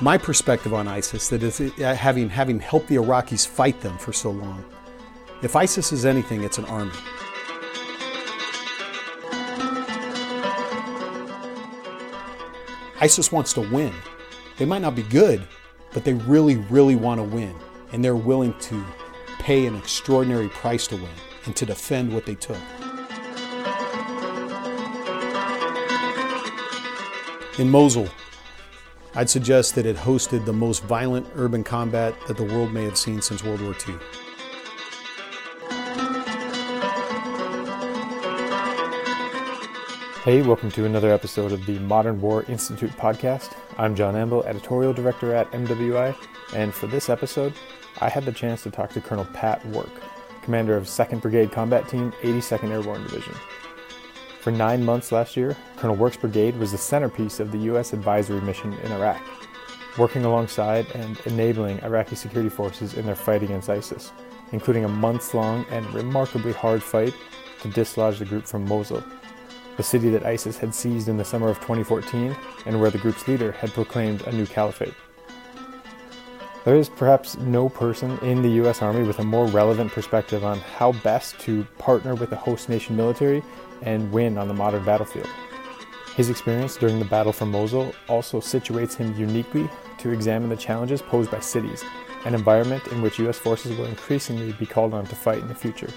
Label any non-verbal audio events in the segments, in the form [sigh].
my perspective on ISIS that is uh, having having helped the Iraqis fight them for so long. If ISIS is anything, it's an army. ISIS wants to win. They might not be good, but they really, really want to win. And they're willing to pay an extraordinary price to win and to defend what they took. In Mosul, I'd suggest that it hosted the most violent urban combat that the world may have seen since World War II. Hey, welcome to another episode of the Modern War Institute podcast. I'm John Amble, editorial director at MWI, and for this episode, I had the chance to talk to Colonel Pat Work, commander of 2nd Brigade Combat Team, 82nd Airborne Division. For nine months last year, Colonel Work's brigade was the centerpiece of the U.S. advisory mission in Iraq, working alongside and enabling Iraqi security forces in their fight against ISIS, including a months long and remarkably hard fight to dislodge the group from Mosul the city that ISIS had seized in the summer of 2014 and where the group's leader had proclaimed a new caliphate. There is perhaps no person in the US Army with a more relevant perspective on how best to partner with the host nation military and win on the modern battlefield. His experience during the battle for Mosul also situates him uniquely to examine the challenges posed by cities, an environment in which US forces will increasingly be called on to fight in the future.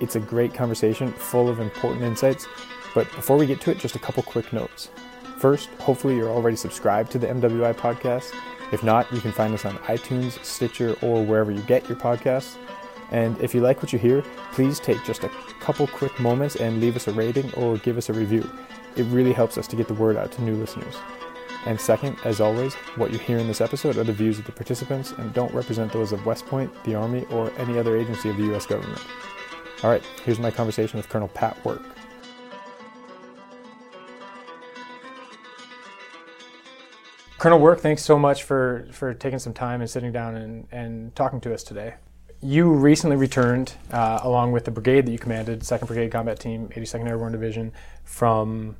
It's a great conversation full of important insights but before we get to it, just a couple quick notes. First, hopefully you're already subscribed to the MWI podcast. If not, you can find us on iTunes, Stitcher, or wherever you get your podcasts. And if you like what you hear, please take just a couple quick moments and leave us a rating or give us a review. It really helps us to get the word out to new listeners. And second, as always, what you hear in this episode are the views of the participants and don't represent those of West Point, the Army, or any other agency of the U.S. government. All right, here's my conversation with Colonel Pat Work. Colonel Work, thanks so much for, for taking some time and sitting down and, and talking to us today. You recently returned, uh, along with the brigade that you commanded, 2nd Brigade Combat Team, 82nd Airborne Division, from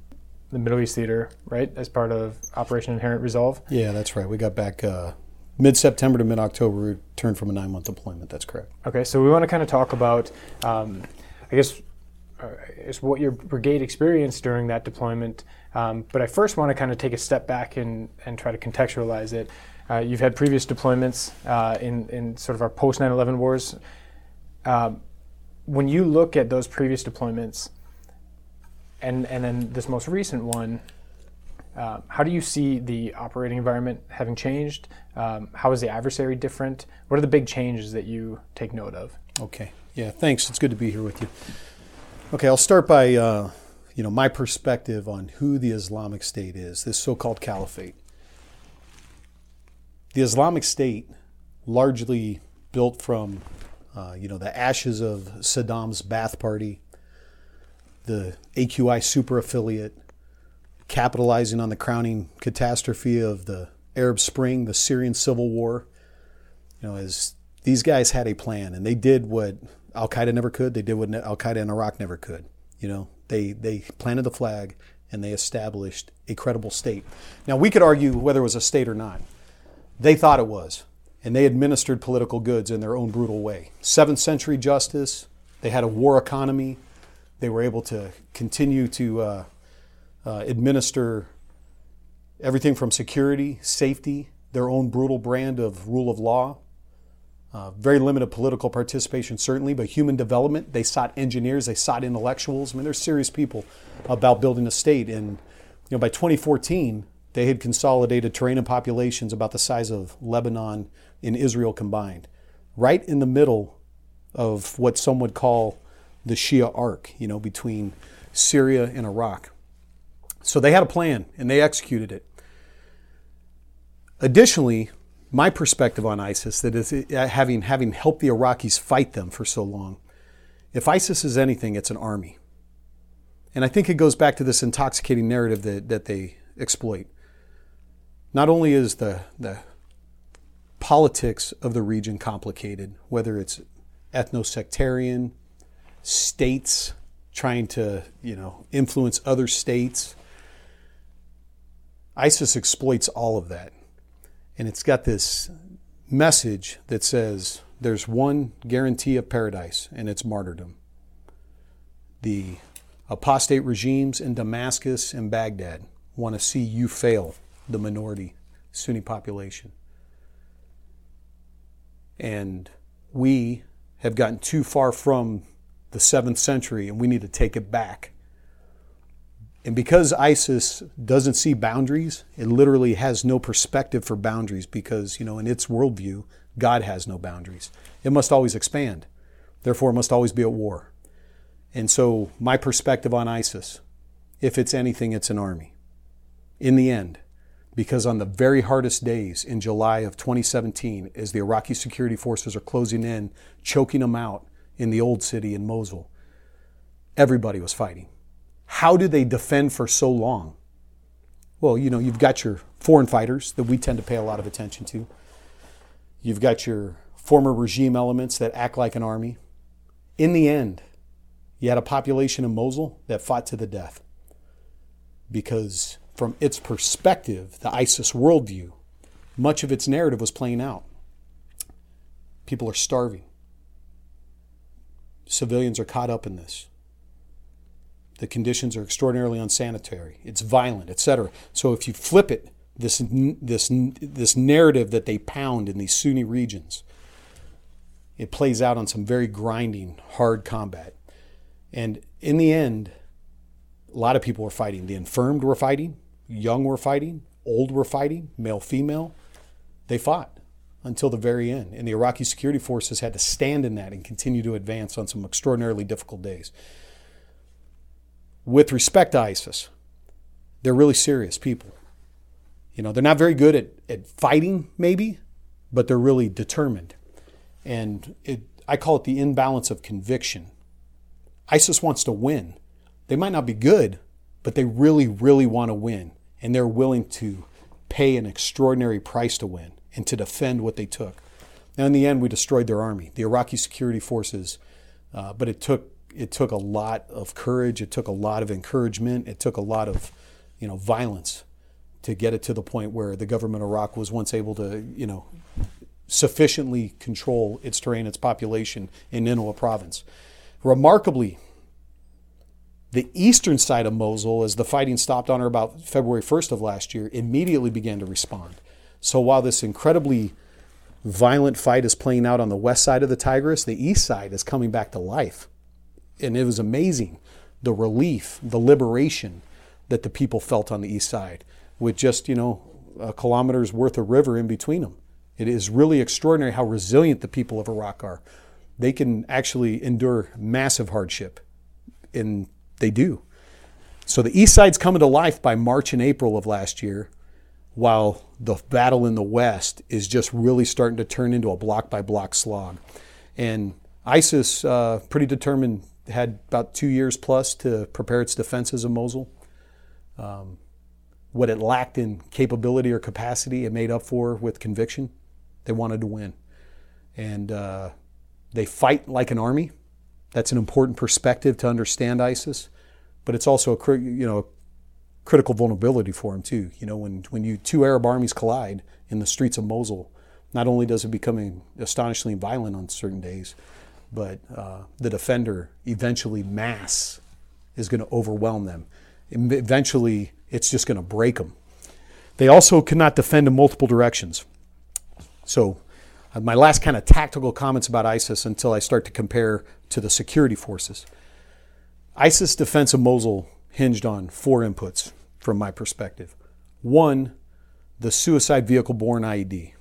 the Middle East Theater, right, as part of Operation Inherent Resolve? Yeah, that's right. We got back uh, mid September to mid October, we returned from a nine month deployment. That's correct. Okay, so we want to kind of talk about, um, I guess, is what your brigade experienced during that deployment um, but I first want to kind of take a step back and, and try to contextualize it. Uh, you've had previous deployments uh, in, in sort of our post 9 11 wars. Um, when you look at those previous deployments and, and then this most recent one, uh, how do you see the operating environment having changed? Um, how is the adversary different? What are the big changes that you take note of? Okay. Yeah, thanks. It's good to be here with you. Okay, I'll start by uh, you know, my perspective on who the Islamic State is, this so-called caliphate. The Islamic State, largely built from, uh, you know, the ashes of Saddam's Ba'ath Party, the AQI super affiliate, capitalizing on the crowning catastrophe of the Arab Spring, the Syrian civil war. You know, as these guys had a plan, and they did what Al Qaeda never could. They did what Al Qaeda in Iraq never could. You know, they, they planted the flag and they established a credible state. Now, we could argue whether it was a state or not. They thought it was, and they administered political goods in their own brutal way. Seventh century justice, they had a war economy, they were able to continue to uh, uh, administer everything from security, safety, their own brutal brand of rule of law. Uh, very limited political participation, certainly, but human development. They sought engineers, they sought intellectuals. I mean, they're serious people about building a state. And you know, by 2014, they had consolidated terrain and populations about the size of Lebanon and Israel combined, right in the middle of what some would call the Shia arc, you know, between Syria and Iraq. So they had a plan and they executed it. Additionally, my perspective on ISIS that is uh, having having helped the Iraqis fight them for so long. If ISIS is anything, it's an army. And I think it goes back to this intoxicating narrative that, that they exploit. Not only is the, the politics of the region complicated, whether it's ethno-sectarian, states trying to, you know, influence other states. ISIS exploits all of that. And it's got this message that says there's one guarantee of paradise, and it's martyrdom. The apostate regimes in Damascus and Baghdad want to see you fail, the minority Sunni population. And we have gotten too far from the seventh century and we need to take it back. And because ISIS doesn't see boundaries, it literally has no perspective for boundaries because, you know, in its worldview, God has no boundaries. It must always expand. Therefore, it must always be at war. And so, my perspective on ISIS, if it's anything, it's an army. In the end, because on the very hardest days in July of 2017, as the Iraqi security forces are closing in, choking them out in the old city in Mosul, everybody was fighting. How do they defend for so long? Well, you know, you've got your foreign fighters that we tend to pay a lot of attention to. You've got your former regime elements that act like an army. In the end, you had a population in Mosul that fought to the death because from its perspective, the ISIS worldview, much of its narrative was playing out. People are starving. Civilians are caught up in this. The conditions are extraordinarily unsanitary. It's violent, etc. So if you flip it, this this this narrative that they pound in these Sunni regions, it plays out on some very grinding, hard combat. And in the end, a lot of people were fighting. The infirmed were fighting young were fighting, old were fighting, male, female. They fought until the very end. And the Iraqi security forces had to stand in that and continue to advance on some extraordinarily difficult days. With respect to ISIS, they're really serious people. You know, they're not very good at, at fighting, maybe, but they're really determined. And it, I call it the imbalance of conviction. ISIS wants to win. They might not be good, but they really, really want to win. And they're willing to pay an extraordinary price to win and to defend what they took. Now, in the end, we destroyed their army, the Iraqi security forces, uh, but it took it took a lot of courage. It took a lot of encouragement. It took a lot of, you know, violence to get it to the point where the government of Iraq was once able to, you know, sufficiently control its terrain, its population in Nineveh province. Remarkably, the eastern side of Mosul, as the fighting stopped on or about February 1st of last year, immediately began to respond. So while this incredibly violent fight is playing out on the west side of the Tigris, the east side is coming back to life. And it was amazing the relief, the liberation that the people felt on the east side with just, you know, a kilometer's worth of river in between them. It is really extraordinary how resilient the people of Iraq are. They can actually endure massive hardship and they do. So the East Side's coming to life by March and April of last year, while the battle in the West is just really starting to turn into a block by block slog. And ISIS, uh, pretty determined, had about two years plus to prepare its defenses of Mosul. Um, what it lacked in capability or capacity, it made up for with conviction. They wanted to win. And uh, they fight like an army. That's an important perspective to understand ISIS, but it's also a you know critical vulnerability for them too. You know, when when you two Arab armies collide in the streets of Mosul, not only does it become astonishingly violent on certain days, but uh, the defender eventually mass is going to overwhelm them. Eventually, it's just going to break them. They also cannot defend in multiple directions. So uh, my last kind of tactical comments about ISIS until I start to compare to the security forces. ISIS defense of Mosul hinged on four inputs from my perspective. One, the suicide vehicle borne IED.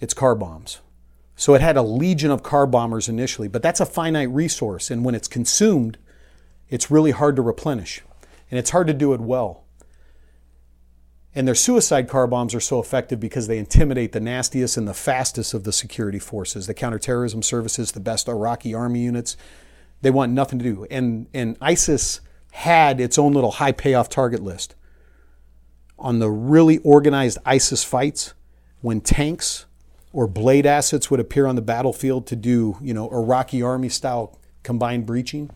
It's car bombs. So it had a legion of car bombers initially, but that's a finite resource. And when it's consumed, it's really hard to replenish. And it's hard to do it well. And their suicide car bombs are so effective because they intimidate the nastiest and the fastest of the security forces, the counterterrorism services, the best Iraqi army units. They want nothing to do. And, and ISIS had its own little high payoff target list. On the really organized ISIS fights, when tanks or blade assets would appear on the battlefield to do, you know, Iraqi army style combined breaching,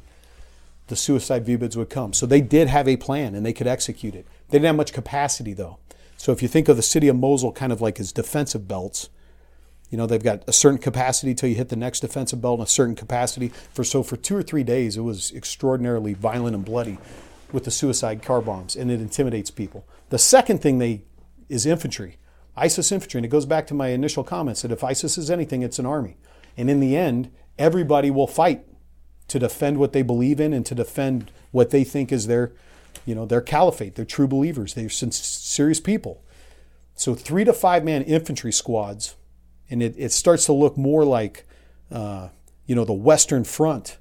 the suicide VBIEDs would come. So they did have a plan and they could execute it. They didn't have much capacity though. So if you think of the city of Mosul kind of like as defensive belts, you know, they've got a certain capacity till you hit the next defensive belt and a certain capacity. For so for two or three days, it was extraordinarily violent and bloody with the suicide car bombs, and it intimidates people. The second thing they is infantry, ISIS infantry, and it goes back to my initial comments that if ISIS is anything, it's an army, and in the end, everybody will fight to defend what they believe in and to defend what they think is their, you know, their caliphate. They're true believers. They're serious people. So three to five man infantry squads, and it, it starts to look more like, uh, you know, the Western Front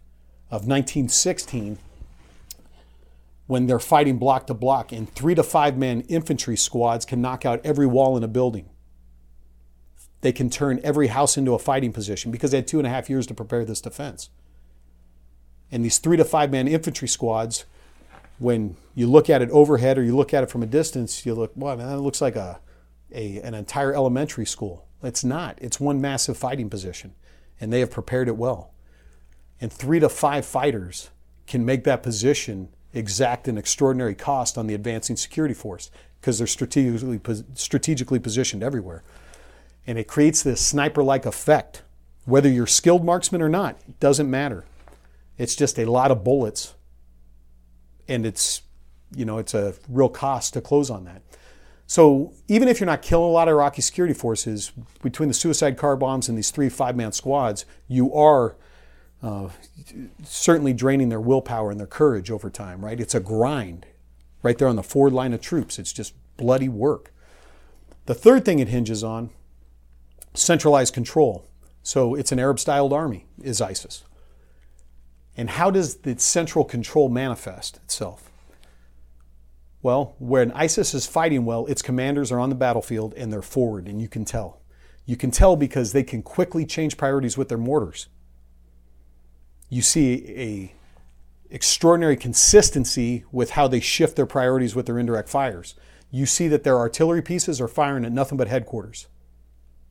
of 1916 when they're fighting block to block, and three to five man infantry squads can knock out every wall in a building. They can turn every house into a fighting position because they had two and a half years to prepare this defense. And these three to five man infantry squads, when you look at it overhead or you look at it from a distance, you look, wow, man, that looks like a, a an entire elementary school. It's not. It's one massive fighting position, and they have prepared it well. And three to five fighters can make that position exact an extraordinary cost on the advancing security force because they're strategically strategically positioned everywhere. And it creates this sniper-like effect. Whether you're skilled marksman or not, it doesn't matter. It's just a lot of bullets, and it's you know it's a real cost to close on that. So even if you're not killing a lot of Iraqi security forces, between the suicide car bombs and these three five-man squads, you are uh, certainly draining their willpower and their courage over time. Right? It's a grind, right there on the forward line of troops. It's just bloody work. The third thing it hinges on centralized control. So it's an Arab styled army, is ISIS. And how does the central control manifest itself? Well, when ISIS is fighting well, its commanders are on the battlefield and they're forward, and you can tell. You can tell because they can quickly change priorities with their mortars. You see a extraordinary consistency with how they shift their priorities with their indirect fires. You see that their artillery pieces are firing at nothing but headquarters.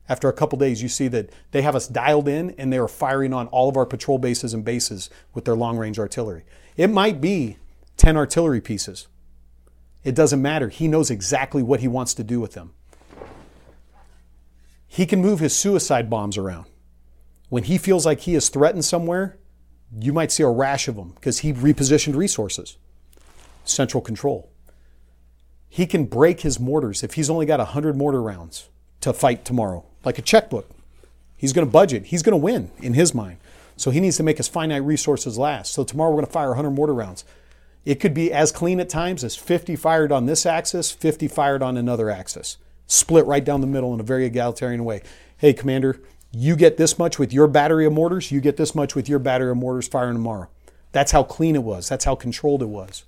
After a couple days, you see that they have us dialed in and they are firing on all of our patrol bases and bases with their long range artillery. It might be 10 artillery pieces. It doesn't matter. He knows exactly what he wants to do with them. He can move his suicide bombs around. When he feels like he is threatened somewhere, you might see a rash of them because he repositioned resources. Central control. He can break his mortars if he's only got 100 mortar rounds to fight tomorrow like a checkbook. He's going to budget. He's going to win in his mind. So he needs to make his finite resources last. So tomorrow we're going to fire 100 mortar rounds. It could be as clean at times as 50 fired on this axis, 50 fired on another axis, split right down the middle in a very egalitarian way. Hey, Commander, you get this much with your battery of mortars, you get this much with your battery of mortars firing tomorrow. That's how clean it was. That's how controlled it was.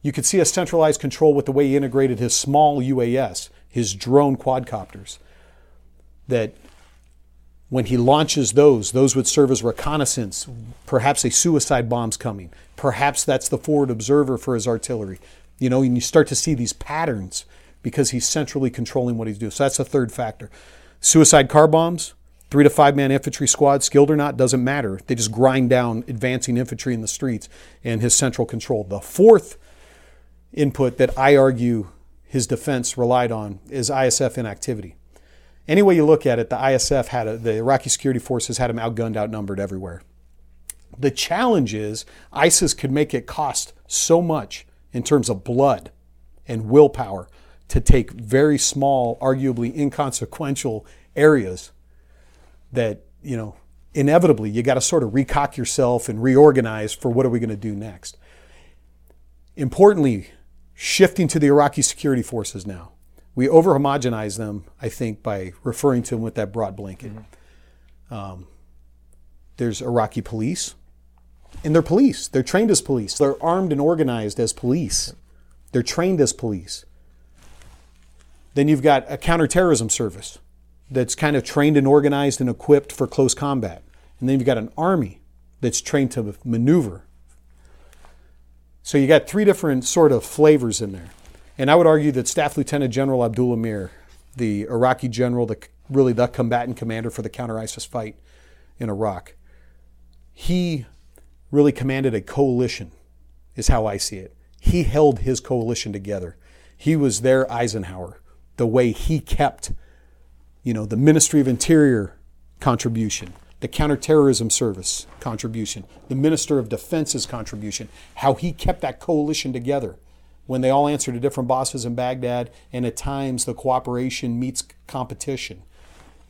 You could see a centralized control with the way he integrated his small UAS, his drone quadcopters that when he launches those, those would serve as reconnaissance. Perhaps a suicide bomb's coming. Perhaps that's the forward observer for his artillery. You know, and you start to see these patterns because he's centrally controlling what he's doing. So that's the third factor. Suicide car bombs, three to five man infantry squad, skilled or not, doesn't matter. They just grind down advancing infantry in the streets and his central control. The fourth input that I argue his defense relied on is ISF inactivity any way you look at it, the ISF had a, the Iraqi security forces had them outgunned, outnumbered everywhere. The challenge is ISIS could make it cost so much in terms of blood and willpower to take very small, arguably inconsequential areas that, you know, inevitably you got to sort of recock yourself and reorganize for what are we going to do next. Importantly, shifting to the Iraqi security forces now we over homogenize them, I think, by referring to them with that broad blanket. Mm-hmm. Um, there's Iraqi police, and they're police. They're trained as police. They're armed and organized as police. They're trained as police. Then you've got a counterterrorism service that's kind of trained and organized and equipped for close combat. And then you've got an army that's trained to maneuver. So you got three different sort of flavors in there. And I would argue that Staff Lieutenant General Abdul Amir, the Iraqi general, the, really the combatant commander for the counter ISIS fight in Iraq, he really commanded a coalition, is how I see it. He held his coalition together. He was their Eisenhower. the way he kept, you know, the Ministry of Interior contribution, the Counterterrorism Service contribution, the Minister of Defense's contribution, how he kept that coalition together when they all answer to different bosses in Baghdad, and at times the cooperation meets competition.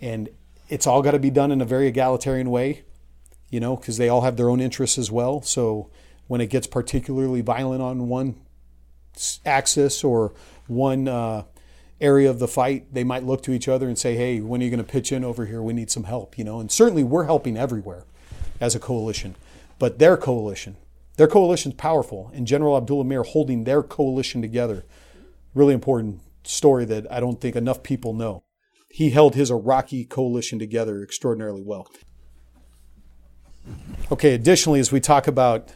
And it's all got to be done in a very egalitarian way, you know, because they all have their own interests as well. So when it gets particularly violent on one axis or one uh, area of the fight, they might look to each other and say, "Hey, when are you going to pitch in over here? We need some help." You know, and certainly we're helping everywhere as a coalition, but their coalition, their coalition's powerful, and General Abdul Amir holding their coalition together, really important story that I don't think enough people know. He held his Iraqi coalition together extraordinarily well. Okay, additionally, as we talk about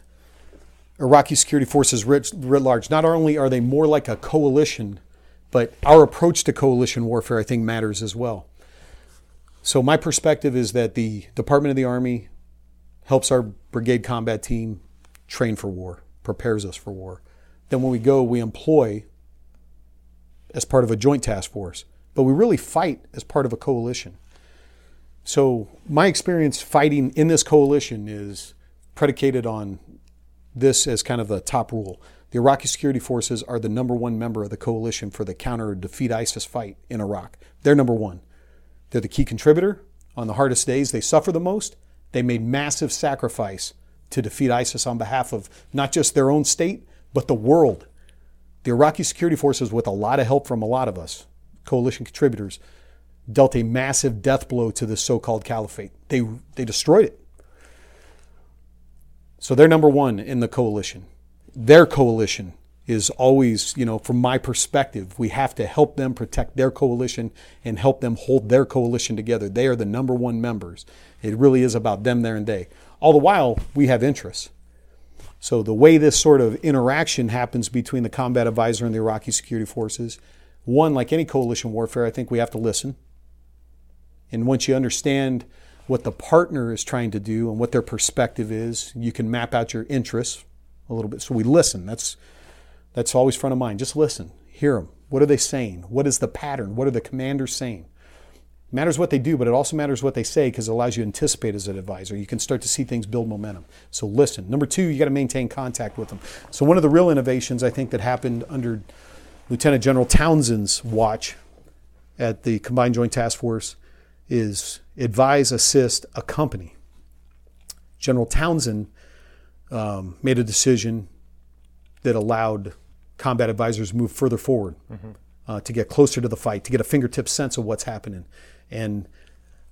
Iraqi security forces writ, writ large, not only are they more like a coalition, but our approach to coalition warfare, I think, matters as well. So, my perspective is that the Department of the Army helps our brigade combat team train for war, prepares us for war. Then, when we go, we employ as part of a joint task force, but we really fight as part of a coalition. So, my experience fighting in this coalition is predicated on this as kind of the top rule. The Iraqi security forces are the number one member of the coalition for the counter defeat ISIS fight in Iraq. They're number one. They're the key contributor. On the hardest days, they suffer the most. They made massive sacrifice to defeat ISIS on behalf of not just their own state, but the world. The Iraqi security forces, with a lot of help from a lot of us, coalition contributors, dealt a massive death blow to the so called caliphate. They, they destroyed it. So they're number one in the coalition. Their coalition is always, you know, from my perspective, we have to help them protect their coalition and help them hold their coalition together. They are the number one members. It really is about them, there, and they. All the while, we have interests. So the way this sort of interaction happens between the combat advisor and the Iraqi security forces, one, like any coalition warfare, I think we have to listen. And once you understand what the partner is trying to do and what their perspective is. You can map out your interests a little bit. So we listen. That's that's always front of mind. Just listen. Hear them. What are they saying? What is the pattern? What are the commanders saying? It matters what they do, but it also matters what they say because it allows you to anticipate as an advisor. You can start to see things build momentum. So listen. Number two, you got to maintain contact with them. So one of the real innovations I think that happened under Lieutenant General Townsend's watch at the Combined Joint Task Force is advise, assist, accompany. General Townsend um, made a decision that allowed combat advisors move further forward mm-hmm. uh, to get closer to the fight, to get a fingertip sense of what's happening. And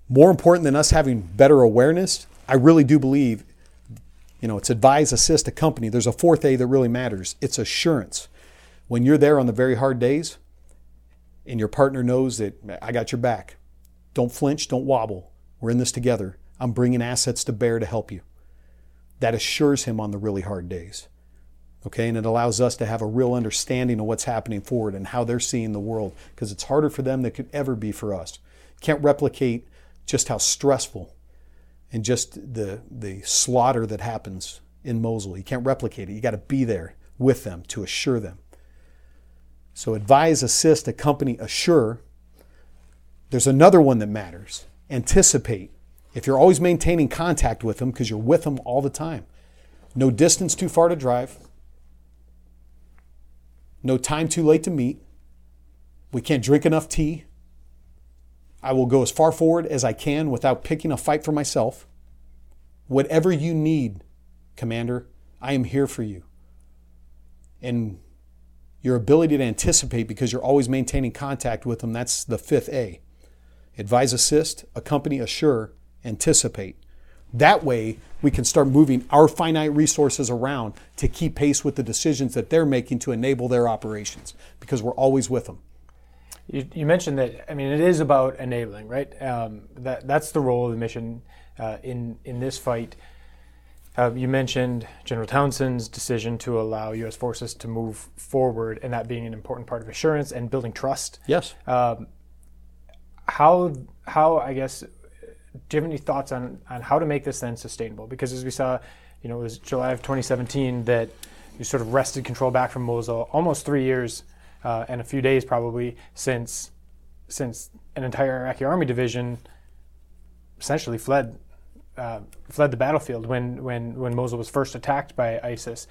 more important than us having better awareness, I really do believe, you know, it's advise, assist, accompany. There's a fourth A that really matters. It's assurance. When you're there on the very hard days, and your partner knows that I got your back, don't flinch, don't wobble. We're in this together. I'm bringing assets to bear to help you. That assures him on the really hard days. Okay, and it allows us to have a real understanding of what's happening forward and how they're seeing the world because it's harder for them than it could ever be for us. Can't replicate just how stressful and just the the slaughter that happens in Mosul. You can't replicate it. You got to be there with them to assure them. So advise, assist, accompany, assure there's another one that matters anticipate. If you're always maintaining contact with them because you're with them all the time, no distance too far to drive, no time too late to meet, we can't drink enough tea. I will go as far forward as I can without picking a fight for myself. Whatever you need, Commander, I am here for you. And your ability to anticipate because you're always maintaining contact with them, that's the fifth A advise, assist, accompany, assure, anticipate. That way, we can start moving our finite resources around to keep pace with the decisions that they're making to enable their operations because we're always with them. You, you mentioned that, I mean, it is about enabling, right? Um, that, that's the role of the mission uh, in, in this fight. Uh, you mentioned General Townsend's decision to allow U.S. forces to move forward, and that being an important part of assurance and building trust. Yes. Um, how how I guess do you have any thoughts on on how to make this then sustainable? Because as we saw, you know, it was July of 2017 that you sort of wrested control back from Mosul, almost three years uh, and a few days probably since since an entire Iraqi army division essentially fled uh, fled the battlefield when, when, when Mosul was first attacked by ISIS.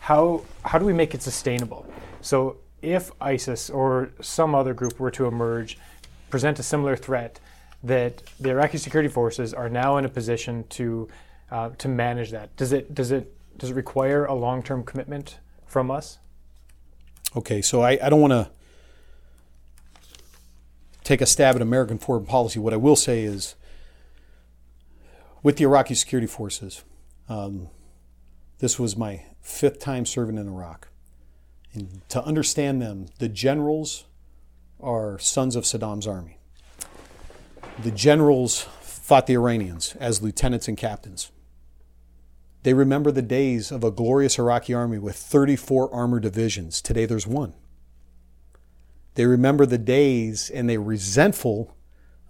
How, how do we make it sustainable? So, if ISIS or some other group were to emerge, present a similar threat, that the Iraqi security forces are now in a position to, uh, to manage that. Does it, does, it, does it require a long term commitment from us? Okay, so I, I don't want to take a stab at American foreign policy. What I will say is with the Iraqi security forces. Um, this was my fifth time serving in Iraq. And to understand them, the generals are sons of Saddam's army. The generals fought the Iranians as lieutenants and captains. They remember the days of a glorious Iraqi army with 34 armored divisions. Today there's one. They remember the days and they're resentful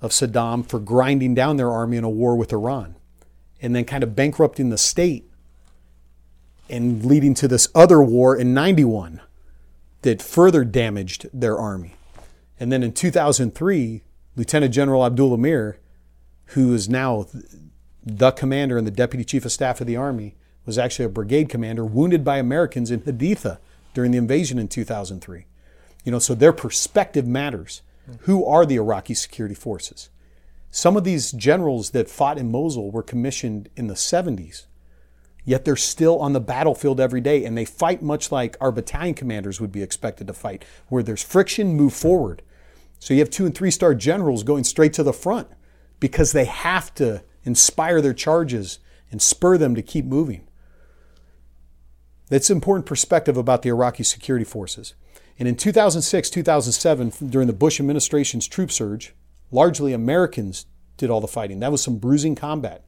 of Saddam for grinding down their army in a war with Iran and then kind of bankrupting the state and leading to this other war in 91 that further damaged their army. And then in 2003, Lieutenant General Abdul Amir, who is now the commander and the deputy chief of staff of the army, was actually a brigade commander wounded by Americans in Haditha during the invasion in 2003. You know, so their perspective matters. Who are the Iraqi security forces? Some of these generals that fought in Mosul were commissioned in the 70s, yet they're still on the battlefield every day and they fight much like our battalion commanders would be expected to fight, where there's friction, move forward. So you have two and three star generals going straight to the front because they have to inspire their charges and spur them to keep moving. That's important perspective about the Iraqi security forces. And in 2006, 2007, during the Bush administration's troop surge, largely Americans did all the fighting. That was some bruising combat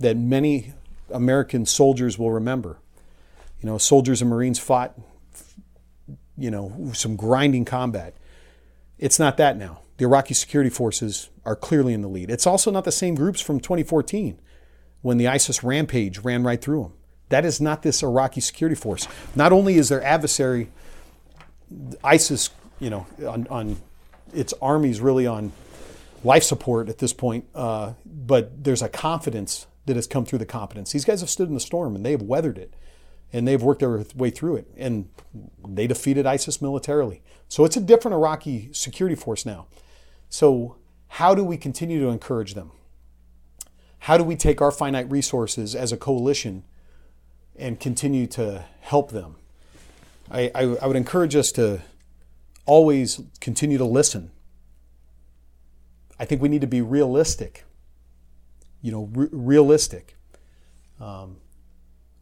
that many American soldiers will remember. You know, soldiers and Marines fought, you know, some grinding combat. It's not that now. The Iraqi security forces are clearly in the lead. It's also not the same groups from 2014 when the ISIS rampage ran right through them. That is not this Iraqi security force. Not only is their adversary, ISIS, you know, on, on its armies really on life support at this point, uh, but there's a confidence that has come through the competence. These guys have stood in the storm and they have weathered it and they've worked their way through it and they defeated ISIS militarily. So it's a different Iraqi security force now. So, how do we continue to encourage them? How do we take our finite resources as a coalition and continue to help them? I, I, I would encourage us to always continue to listen I think we need to be realistic. You know, re- realistic. Um,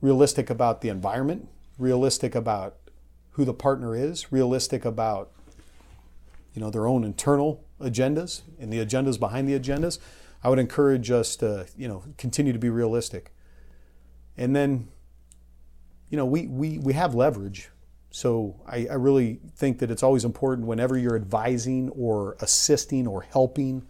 realistic about the environment, realistic about who the partner is, realistic about you know their own internal agendas and the agendas behind the agendas. I would encourage us to you know continue to be realistic. And then, you know, we we we have leverage. So I, I really think that it's always important whenever you're advising or assisting or helping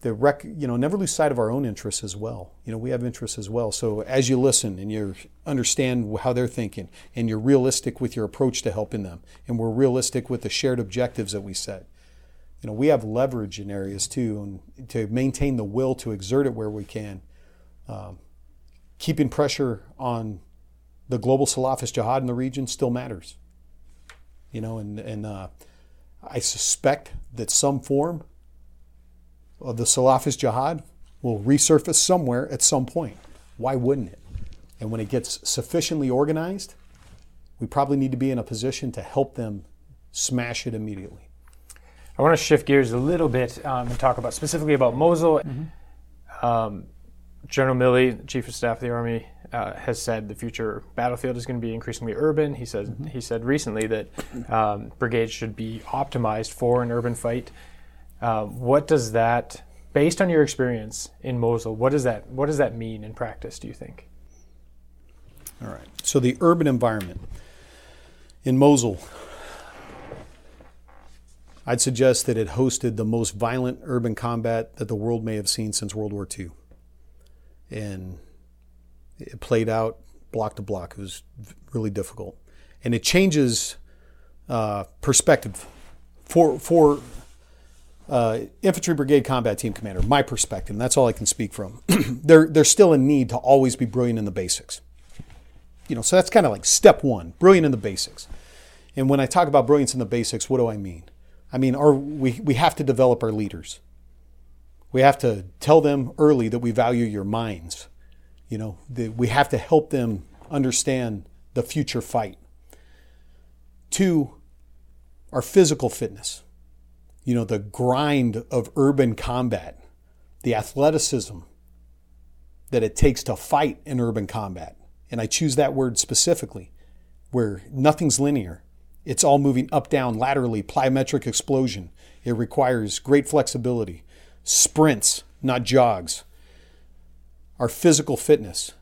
the rec, you know, never lose sight of our own interests as well. You know, we have interests as well. So as you listen and you understand how they're thinking, and you're realistic with your approach to helping them, and we're realistic with the shared objectives that we set. You know, we have leverage in areas too, and to maintain the will to exert it where we can. Um, keeping pressure on the global Salafist jihad in the region still matters. You know, and, and uh, I suspect that some form of the Salafist jihad will resurface somewhere at some point. Why wouldn't it? And when it gets sufficiently organized, we probably need to be in a position to help them smash it immediately. I want to shift gears a little bit um, and talk about specifically about Mosul. Mm-hmm. Um, General Milley, Chief of Staff of the Army, uh, has said the future battlefield is going to be increasingly urban. He says mm-hmm. he said recently that um, brigades should be optimized for an urban fight. Uh, what does that, based on your experience in Mosul, what does that what does that mean in practice? Do you think? All right. So the urban environment in Mosul, I'd suggest that it hosted the most violent urban combat that the world may have seen since World War II, and it played out block to block. It was really difficult, and it changes uh, perspective for for uh, infantry brigade combat team commander, my perspective, and that's all I can speak from. [clears throat] there, there's still a need to always be brilliant in the basics. You know, so that's kind of like step one, brilliant in the basics. And when I talk about brilliance in the basics, what do I mean? I mean, our, we, we have to develop our leaders. We have to tell them early that we value your minds. You know, we have to help them understand the future fight. Two, our physical fitness you know, the grind of urban combat, the athleticism that it takes to fight in urban combat. And I choose that word specifically, where nothing's linear. It's all moving up, down, laterally, plyometric explosion. It requires great flexibility, sprints, not jogs. Our physical fitness,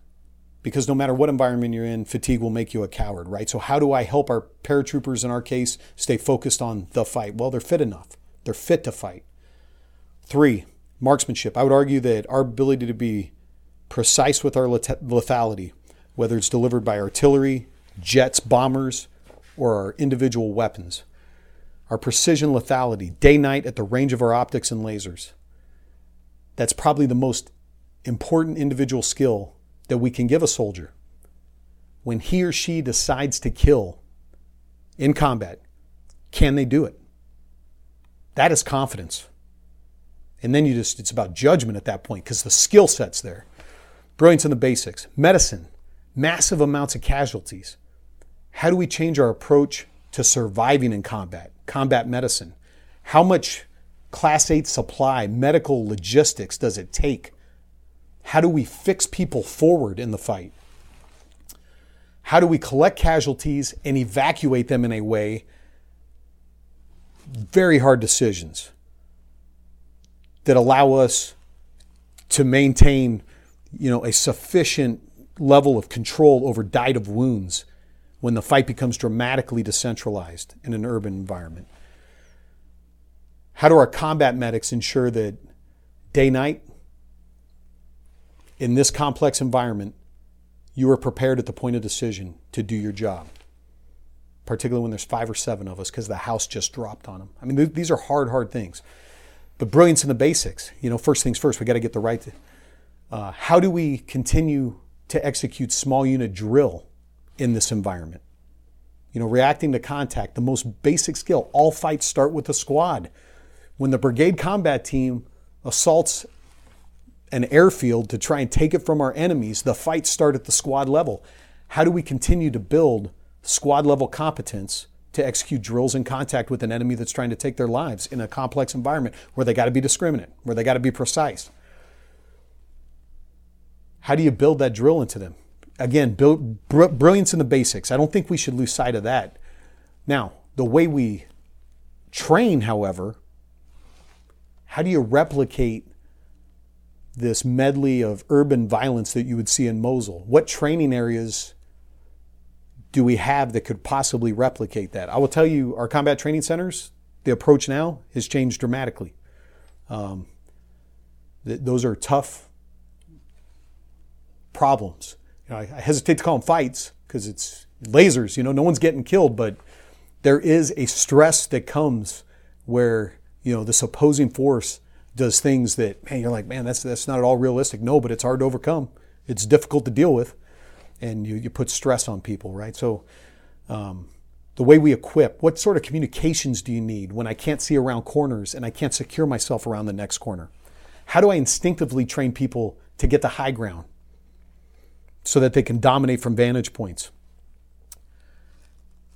because no matter what environment you're in, fatigue will make you a coward, right? So, how do I help our paratroopers in our case stay focused on the fight? Well, they're fit enough. They're fit to fight. Three, marksmanship. I would argue that our ability to be precise with our lethality, whether it's delivered by artillery, jets, bombers, or our individual weapons, our precision lethality, day night at the range of our optics and lasers. That's probably the most important individual skill that we can give a soldier. When he or she decides to kill in combat, can they do it? That is confidence. And then you just, it's about judgment at that point because the skill set's there. Brilliance in the basics. Medicine, massive amounts of casualties. How do we change our approach to surviving in combat? Combat medicine. How much Class 8 supply, medical logistics does it take? How do we fix people forward in the fight? How do we collect casualties and evacuate them in a way very hard decisions that allow us to maintain, you know, a sufficient level of control over died of wounds when the fight becomes dramatically decentralized in an urban environment. How do our combat medics ensure that day night in this complex environment you are prepared at the point of decision to do your job? Particularly when there's five or seven of us because the house just dropped on them. I mean, th- these are hard, hard things. But brilliance in the basics. You know, first things first, we got to get the right. To, uh, how do we continue to execute small unit drill in this environment? You know, reacting to contact, the most basic skill. All fights start with a squad. When the brigade combat team assaults an airfield to try and take it from our enemies, the fights start at the squad level. How do we continue to build squad level competence to execute drills in contact with an enemy that's trying to take their lives in a complex environment where they got to be discriminant, where they got to be precise. How do you build that drill into them? Again, build, br- brilliance in the basics. I don't think we should lose sight of that. Now, the way we train, however, how do you replicate this medley of urban violence that you would see in Mosul? What training areas do we have that could possibly replicate that? I will tell you, our combat training centers, the approach now has changed dramatically. Um, th- those are tough problems. You know, I, I hesitate to call them fights because it's lasers. You know, no one's getting killed, but there is a stress that comes where you know this opposing force does things that man, you're like, man, that's that's not at all realistic. No, but it's hard to overcome. It's difficult to deal with and you, you put stress on people, right? So, um, the way we equip, what sort of communications do you need when I can't see around corners and I can't secure myself around the next corner? How do I instinctively train people to get the high ground so that they can dominate from vantage points?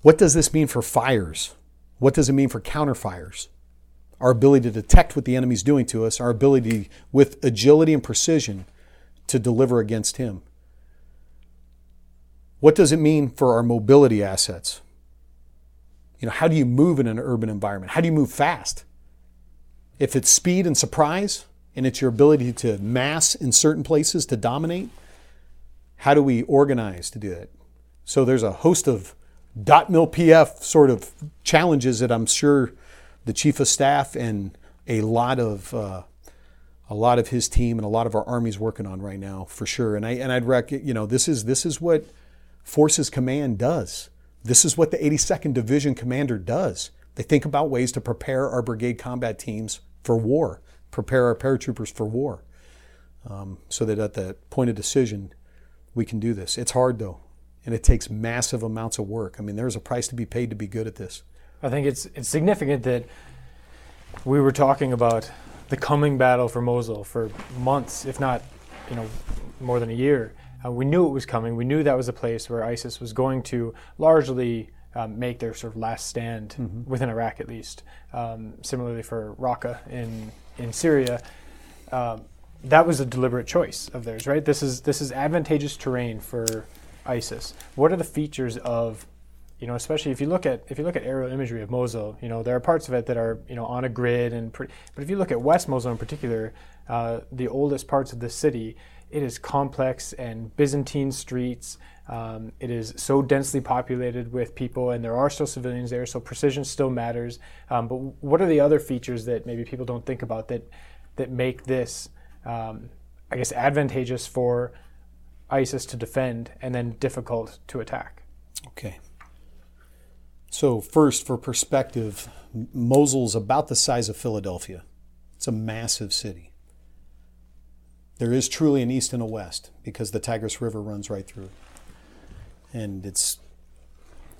What does this mean for fires? What does it mean for counterfires? Our ability to detect what the enemy's doing to us, our ability with agility and precision to deliver against him. What does it mean for our mobility assets? You know, how do you move in an urban environment? How do you move fast? If it's speed and surprise, and it's your ability to mass in certain places to dominate, how do we organize to do that? So there's a host of DOTMLPF sort of challenges that I'm sure the chief of staff and a lot of uh, a lot of his team and a lot of our army's working on right now for sure. And I and I'd rec you know this is this is what Forces Command does. This is what the 82nd Division commander does. They think about ways to prepare our brigade combat teams for war, prepare our paratroopers for war, um, so that at the point of decision, we can do this. It's hard though, and it takes massive amounts of work. I mean, there's a price to be paid to be good at this. I think it's it's significant that we were talking about the coming battle for Mosul for months, if not, you know, more than a year. Uh, we knew it was coming. We knew that was a place where ISIS was going to largely um, make their sort of last stand mm-hmm. within Iraq, at least. Um, similarly for Raqqa in in Syria, um, that was a deliberate choice of theirs, right? This is this is advantageous terrain for ISIS. What are the features of you know, especially if you look at if you look at aerial imagery of Mosul, you know there are parts of it that are you know on a grid and pretty, but if you look at West Mosul in particular, uh, the oldest parts of the city, it is complex and Byzantine streets. Um, it is so densely populated with people, and there are still civilians there, so precision still matters. Um, but what are the other features that maybe people don't think about that that make this, um, I guess, advantageous for ISIS to defend and then difficult to attack? Okay. So, first, for perspective, Mosul's about the size of Philadelphia. It's a massive city. There is truly an east and a west because the Tigris River runs right through. And it's,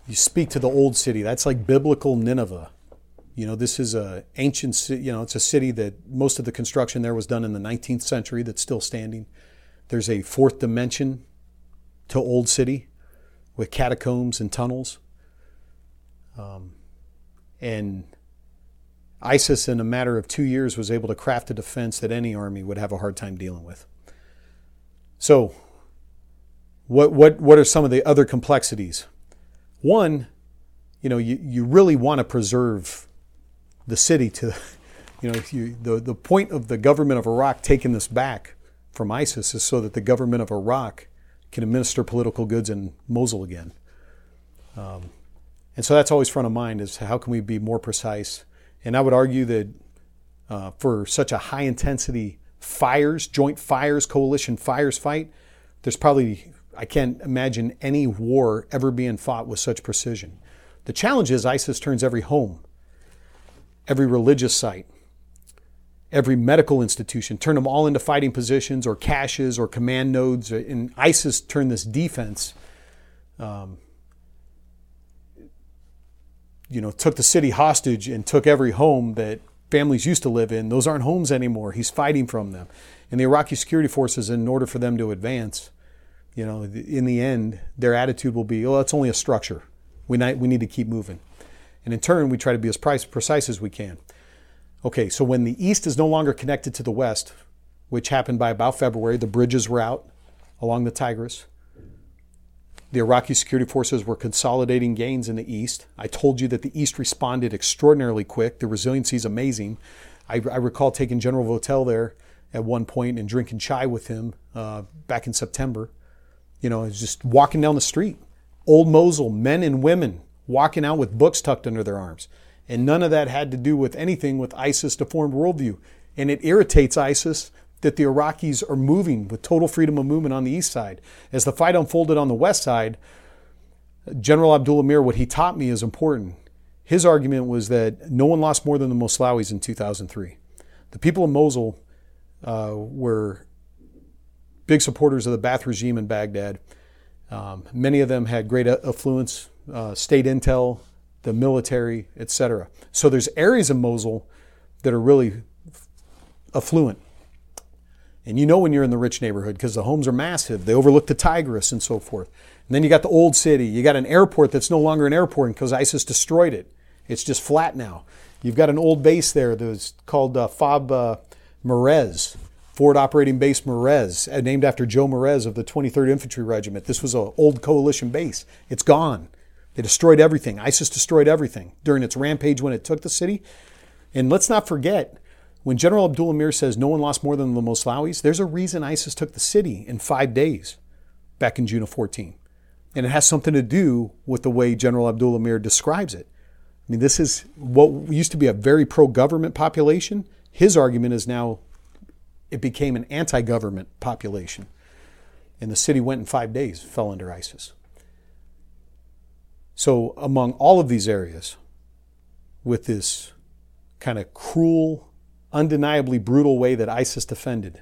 you speak to the old city, that's like biblical Nineveh. You know, this is a ancient city, you know, it's a city that most of the construction there was done in the 19th century that's still standing. There's a fourth dimension to Old City with catacombs and tunnels. Um, and ISIS, in a matter of two years, was able to craft a defense that any army would have a hard time dealing with. So, what, what, what are some of the other complexities? One, you know, you, you really want to preserve the city to, [laughs] you know, you, the, the point of the government of Iraq taking this back from ISIS is so that the government of Iraq can administer political goods in Mosul again. Um, and so that's always front of mind is how can we be more precise? And I would argue that uh, for such a high intensity fires, joint fires, coalition fires fight, there's probably, I can't imagine any war ever being fought with such precision. The challenge is ISIS turns every home, every religious site, every medical institution, turn them all into fighting positions or caches or command nodes. And ISIS turned this defense um, you know, took the city hostage and took every home that families used to live in. Those aren't homes anymore. He's fighting from them. And the Iraqi security forces, in order for them to advance, you know, in the end, their attitude will be, oh, that's only a structure. We, not, we need to keep moving. And in turn, we try to be as precise as we can. Okay, so when the East is no longer connected to the West, which happened by about February, the bridges were out along the Tigris. The Iraqi security forces were consolidating gains in the east. I told you that the east responded extraordinarily quick. The resiliency is amazing. I, I recall taking General Votel there at one point and drinking chai with him uh, back in September. You know, just walking down the street. Old Mosul, men and women walking out with books tucked under their arms. And none of that had to do with anything with ISIS deformed worldview. And it irritates ISIS that the Iraqis are moving with total freedom of movement on the east side. As the fight unfolded on the west side, General Abdul Amir, what he taught me is important. His argument was that no one lost more than the Moslawis in 2003. The people of Mosul uh, were big supporters of the Ba'ath regime in Baghdad. Um, many of them had great affluence, uh, state intel, the military, etc. So there's areas of Mosul that are really affluent. And you know when you're in the rich neighborhood because the homes are massive. They overlook the Tigris and so forth. And then you got the old city. You got an airport that's no longer an airport because ISIS destroyed it. It's just flat now. You've got an old base there that's called uh, FOB uh, Marez, Forward Operating Base Marez, uh, named after Joe Marez of the 23rd Infantry Regiment. This was an old coalition base. It's gone. They destroyed everything. ISIS destroyed everything during its rampage when it took the city. And let's not forget, when General Abdul Amir says no one lost more than the Moslawis, there's a reason ISIS took the city in five days back in June of 14. And it has something to do with the way General Abdul Amir describes it. I mean, this is what used to be a very pro government population. His argument is now it became an anti government population. And the city went in five days, fell under ISIS. So, among all of these areas, with this kind of cruel, undeniably brutal way that ISIS defended,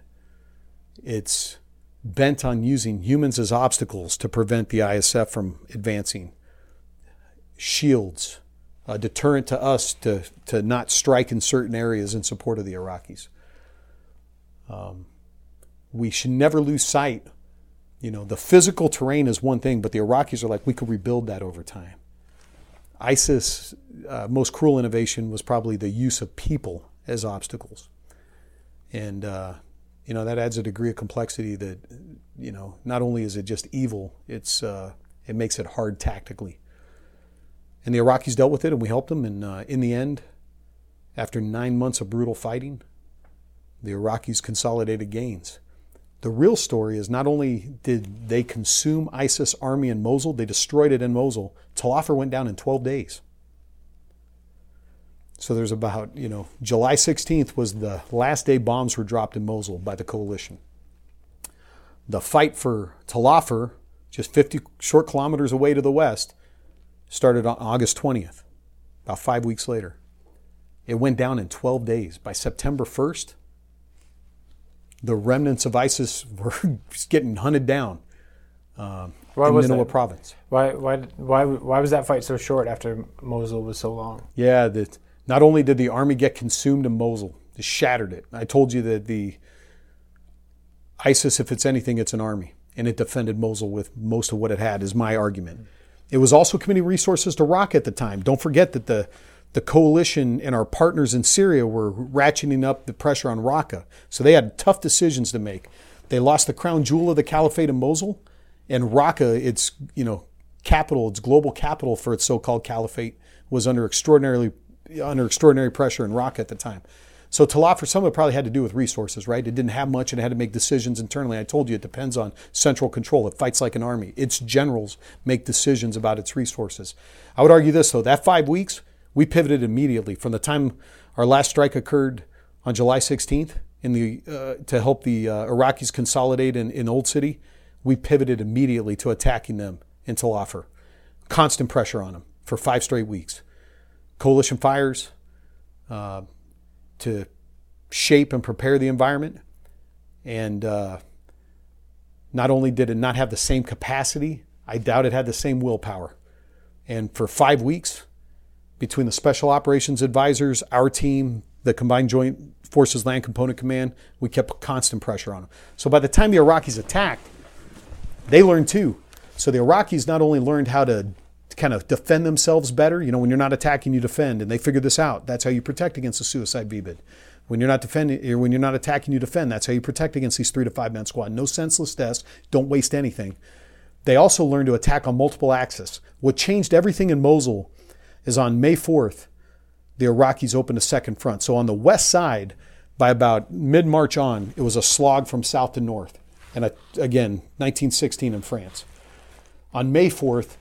it's bent on using humans as obstacles to prevent the ISF from advancing. Shields, a deterrent to us to, to not strike in certain areas in support of the Iraqis. Um, we should never lose sight. You know, the physical terrain is one thing, but the Iraqis are like, we could rebuild that over time. ISIS' uh, most cruel innovation was probably the use of people as obstacles. And, uh, you know, that adds a degree of complexity that, you know, not only is it just evil, it's, uh, it makes it hard tactically. And the Iraqis dealt with it, and we helped them. And uh, in the end, after nine months of brutal fighting, the Iraqis consolidated gains. The real story is not only did they consume ISIS army in Mosul, they destroyed it in Mosul. Tal Afar went down in 12 days. So there's about, you know, July 16th was the last day bombs were dropped in Mosul by the coalition. The fight for Tal Afar, just 50 short kilometers away to the west, started on August 20th, about five weeks later. It went down in 12 days. By September 1st, the remnants of ISIS [laughs] were getting hunted down uh, Why in was Nineveh that? province. Why, why, why, why was that fight so short after Mosul was so long? Yeah, that not only did the army get consumed in Mosul, it shattered it. I told you that the ISIS, if it's anything, it's an army, and it defended Mosul with most of what it had. Is my argument. It was also committing resources to Raqqa at the time. Don't forget that the the coalition and our partners in Syria were ratcheting up the pressure on Raqqa. So they had tough decisions to make. They lost the crown jewel of the caliphate in Mosul, and Raqqa, its you know capital, its global capital for its so-called caliphate, was under extraordinarily under extraordinary pressure in Raqqa at the time. So Tal Afar some of it probably had to do with resources, right? It didn't have much and it had to make decisions internally. I told you it depends on central control. It fights like an army. Its generals make decisions about its resources. I would argue this though, that five weeks, we pivoted immediately from the time our last strike occurred on July 16th in the uh, to help the uh, Iraqis consolidate in, in Old City. We pivoted immediately to attacking them in Tel. Constant pressure on them for five straight weeks. Coalition fires uh, to shape and prepare the environment, and uh, not only did it not have the same capacity, I doubt it had the same willpower. And for five weeks, between the Special Operations Advisors, our team, the Combined Joint Forces Land Component Command, we kept constant pressure on them. So by the time the Iraqis attacked, they learned too. So the Iraqis not only learned how to kind of defend themselves better, you know, when you're not attacking, you defend, and they figured this out. That's how you protect against a suicide VBIED. When you're not defending, eh, when you're not attacking, you defend. That's how you protect against these three to five man squad. No senseless deaths. Don't waste anything. They also learned to attack on multiple axes. What changed everything in Mosul is on May 4th, the Iraqis opened a second front. So on the west side, by about mid March on, it was a slog from south to north. And again, 1916 in France. On May 4th,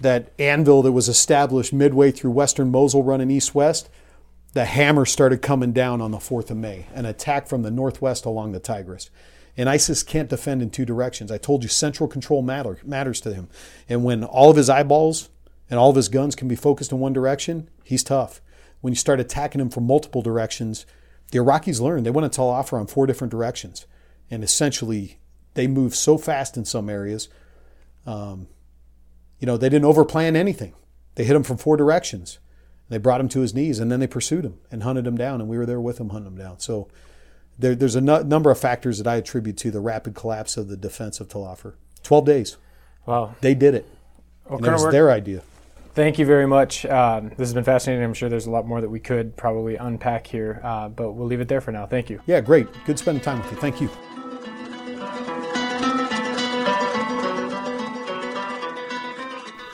that anvil that was established midway through western Mosul Run running east west, the hammer started coming down on the 4th of May, an attack from the northwest along the Tigris. And ISIS can't defend in two directions. I told you central control matter, matters to him. And when all of his eyeballs and all of his guns can be focused in one direction, he's tough. When you start attacking him from multiple directions, the Iraqis learned they went to Tal Afar on four different directions. And essentially, they move so fast in some areas. Um, you know, they didn't overplan anything. They hit him from four directions. They brought him to his knees, and then they pursued him and hunted him down, and we were there with him hunting him down. So there, there's a number of factors that I attribute to the rapid collapse of the defense of Tal Afar. Twelve days, Wow. they did it, Well, and it was their idea. thank you very much. Um, this has been fascinating. I'm sure there's a lot more that we could probably unpack here, uh, but we'll leave it there for now. Thank you. Yeah, great. Good spending time with you. Thank you.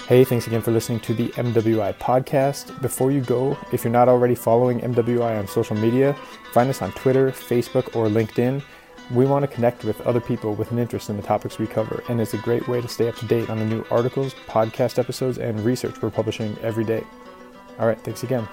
Hey, thanks again for listening to the MWI podcast. Before you go, if you're not already following MWI on social media, find us on Twitter, Facebook, or LinkedIn. We want to connect with other people with an interest in the topics we cover, and it's a great way to stay up to date on the new articles, podcast episodes, and research we're publishing every day. All right, thanks again.